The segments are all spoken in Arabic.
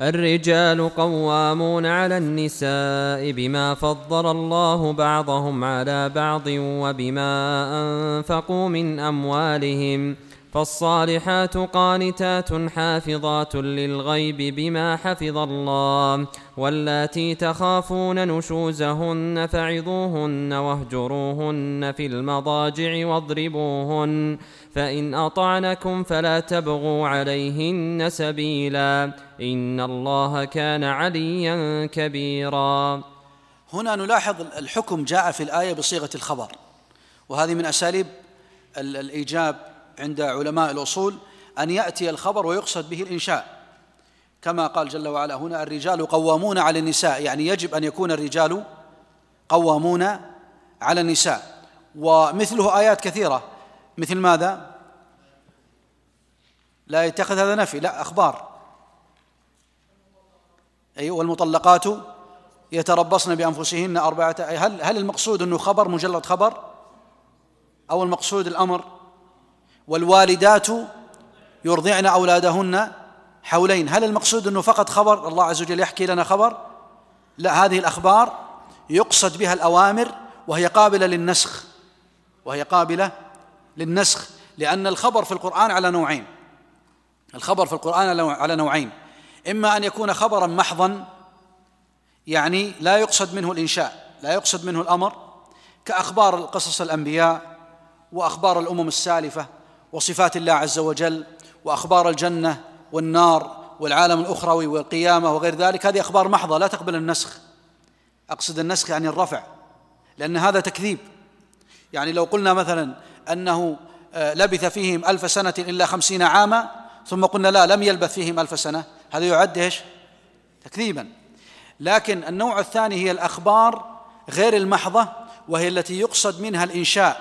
الرجال قوامون على النساء بما فضل الله بعضهم على بعض وبما أنفقوا من أموالهم فالصالحات قانتات حافظات للغيب بما حفظ الله واللاتي تخافون نشوزهن فعظوهن واهجروهن في المضاجع واضربوهن فإن أطعنكم فلا تبغوا عليهن سبيلا إن الله كان عليا كبيرا. هنا نلاحظ الحكم جاء في الآية بصيغة الخبر وهذه من أساليب الإيجاب عند علماء الأصول أن يأتي الخبر ويقصد به الإنشاء. كما قال جل وعلا هنا الرجال قوامون على النساء يعني يجب أن يكون الرجال قوامون على النساء. ومثله آيات كثيرة. مثل ماذا؟ لا يتخذ هذا نفي لا أخبار. أي والمطلقات يتربصن بأنفسهن أربعة هل هل المقصود أنه خبر مجرد خبر؟ أو المقصود الأمر والوالدات يرضعن أولادهن حولين. هل المقصود أنه فقط خبر؟ الله عز وجل يحكي لنا خبر. لا هذه الأخبار يقصد بها الأوامر وهي قابلة للنسخ. وهي قابلة للنسخ لأن الخبر في القرآن على نوعين. الخبر في القرآن على نوعين. إما أن يكون خبرا محضا يعني لا يقصد منه الإنشاء لا يقصد منه الأمر كأخبار قصص الأنبياء وأخبار الأمم السالفة. وصفات الله عز وجل وأخبار الجنة والنار والعالم الأخروي والقيامة وغير ذلك هذه أخبار محضة لا تقبل النسخ. أقصد النسخ يعني الرفع لأن هذا تكذيب. يعني لو قلنا مثلا أنه آه، لبث فيهم ألف سنة إلا خمسين عاما ثم قلنا لا لم يلبث فيهم ألف سنة هذا يعد إيش؟ تكذيبا. لكن النوع الثاني هي الأخبار غير المحضة وهي التي يقصد منها الإنشاء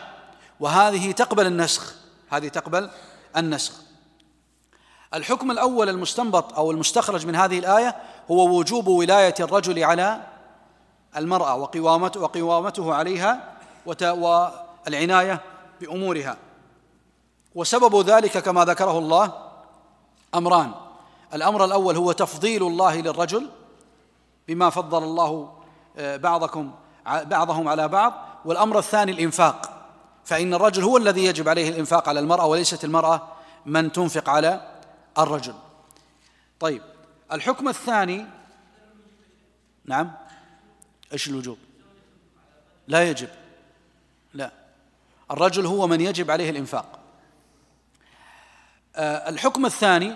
وهذه تقبل النسخ. هذه تقبل النسخ. الحكم الأول المستنبط أو المستخرج من هذه الآية هو وجوب ولاية الرجل على المرأة وقوامته وقوامته عليها والعناية بأمورها. وسبب ذلك كما ذكره الله أمران. الأمر الأول هو تفضيل الله للرجل بما فضل الله آه، بعضكم بعضهم على بعض والأمر الثاني الإنفاق. فإن الرجل هو الذي يجب عليه الإنفاق على المرأة وليست المرأة من تنفق على الرجل. طيب الحكم الثاني نعم إيش الوجوب؟ لا يجب لا الرجل هو من يجب عليه الإنفاق. آه، الحكم الثاني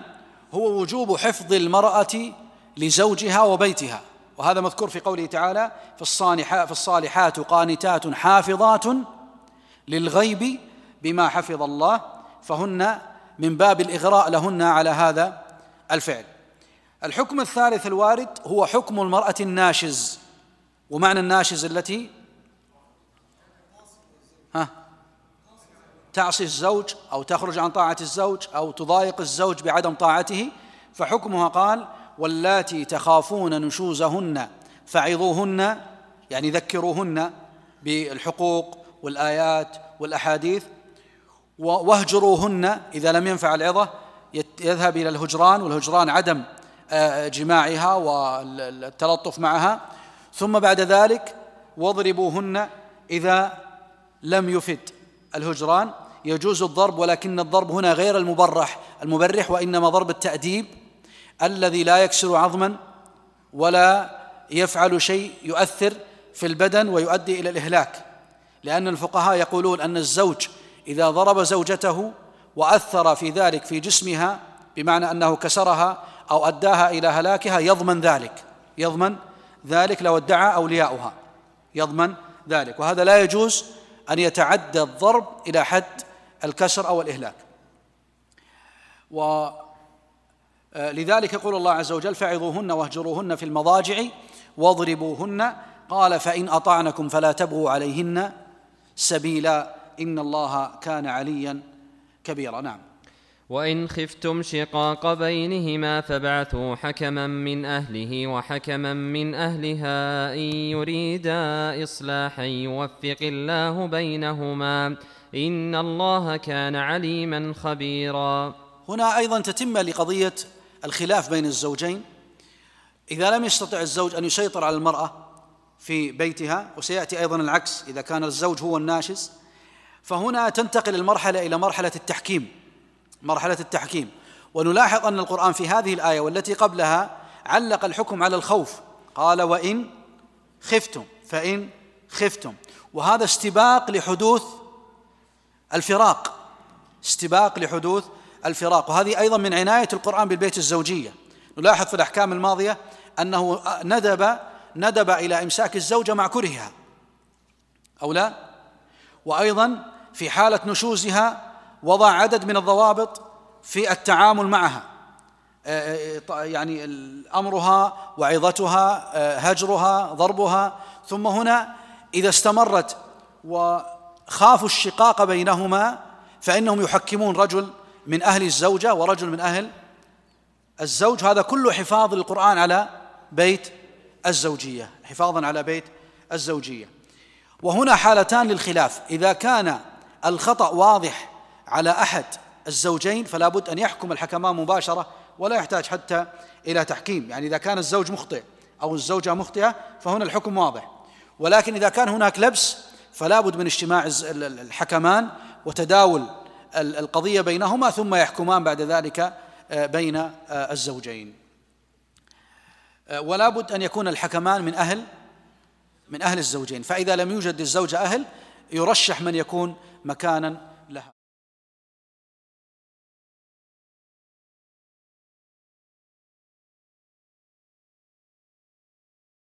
هو وجوب حفظ المرأة لزوجها وبيتها وهذا مذكور في قوله تعالى في الصالحات, في الصالحات قانتات حافظات للغيب بما حفظ الله فهن من باب الإغراء لهن على هذا الفعل. الحكم الثالث الوارد هو حكم المرأة الناشز. ومعنى الناشز التي؟ ها؟ تعصي الزوج أو تخرج عن طاعة الزوج أو تضايق الزوج بعدم طاعته فحكمها قال واللاتي تخافون نشوزهن فعظوهن يعني ذكروهن بالحقوق والآيات والأحاديث واهجروهن إذا لم ينفع العظة يذهب إلى الهجران والهجران عدم آه، جماعها والتلطف معها. ثم بعد ذلك واضربوهن إذا لم يفد الهجران. يجوز الضرب ولكن الضرب هنا غير المبرح. المبرح وإنما ضرب التأديب الذي لا يكسر عظما ولا يفعل شيء يؤثر في البدن ويؤدي إلى الإهلاك. لأن الفقهاء يقولون أن الزوج إذا ضرب زوجته وأثر في ذلك في جسمها بمعنى أنه كسرها أو أداها إلى هلاكها يضمن ذلك يضمن ذلك لو ادعى أولياؤها يضمن ذلك. وهذا لا يجوز أن يتعدى الضرب إلى حد الكسر أو الإهلاك. و لذلك يقول الله عز وجل فعظوهن واهجروهن في المضاجع واضربوهن. قال فإن أطعنكم فلا تبغوا عليهن سبيلا إن الله كان عليا كبيرا. نعم. وإن خفتم شقاق بينهما فابعثوا حكما من أهله وحكما من أهلها إن يريدا إصلاحا يوفق الله بينهما إن الله كان عليما خبيرا. هنا أيضا تتم لقضية الخلاف بين الزوجين. إذا لم يستطع الزوج أن يسيطر على المرأة في بيتها وسيأتي أيضا العكس إذا كان الزوج هو الناشز. فهنا تنتقل المرحلة إلى مرحلة التحكيم مرحلة التحكيم. ونلاحظ أن القرآن في هذه الآية والتي قبلها علق الحكم على الخوف. قال وإن خفتم فإن خفتم. وهذا استباق لحدوث الفراق استباق لحدوث الفراق. وهذه أيضا من عناية القرآن بالبيت الزوجية. نلاحظ في الأحكام الماضية أنه ندب ندب إلى إمساك الزوجة مع كرهها أو لا؟ وأيضا في حالة نشوزها وضع عدد من الضوابط في التعامل معها آه، آه، يعني أمرها وعظتها آه، هجرها ضربها. ثم هنا إذا استمرت وخافوا الشقاق بينهما فإنهم يحكمون رجل من أهل الزوجة ورجل من أهل الزوج. هذا كله حفاظ للقرآن على بيت الزوجية حفاظا على بيت الزوجية. وهنا حالتان للخلاف. إذا كان الخطأ واضح على أحد الزوجين فلا بد أن يحكم الحكمان مباشرة ولا يحتاج حتى إلى تحكيم. يعني إذا كان الزوج مخطئ أو الزوجة مخطئة فهنا الحكم واضح. ولكن إذا كان هناك لبس فلا بد من اجتماع الحكمان وتداول القضية بينهما ثم يحكمان بعد ذلك آه، بين آه، الزوجين. ولا بد أن يكون الحكمان من أهل من أهل الزوجين. فإذا لم يوجد للزوجه أهل يرشح من يكون مكانا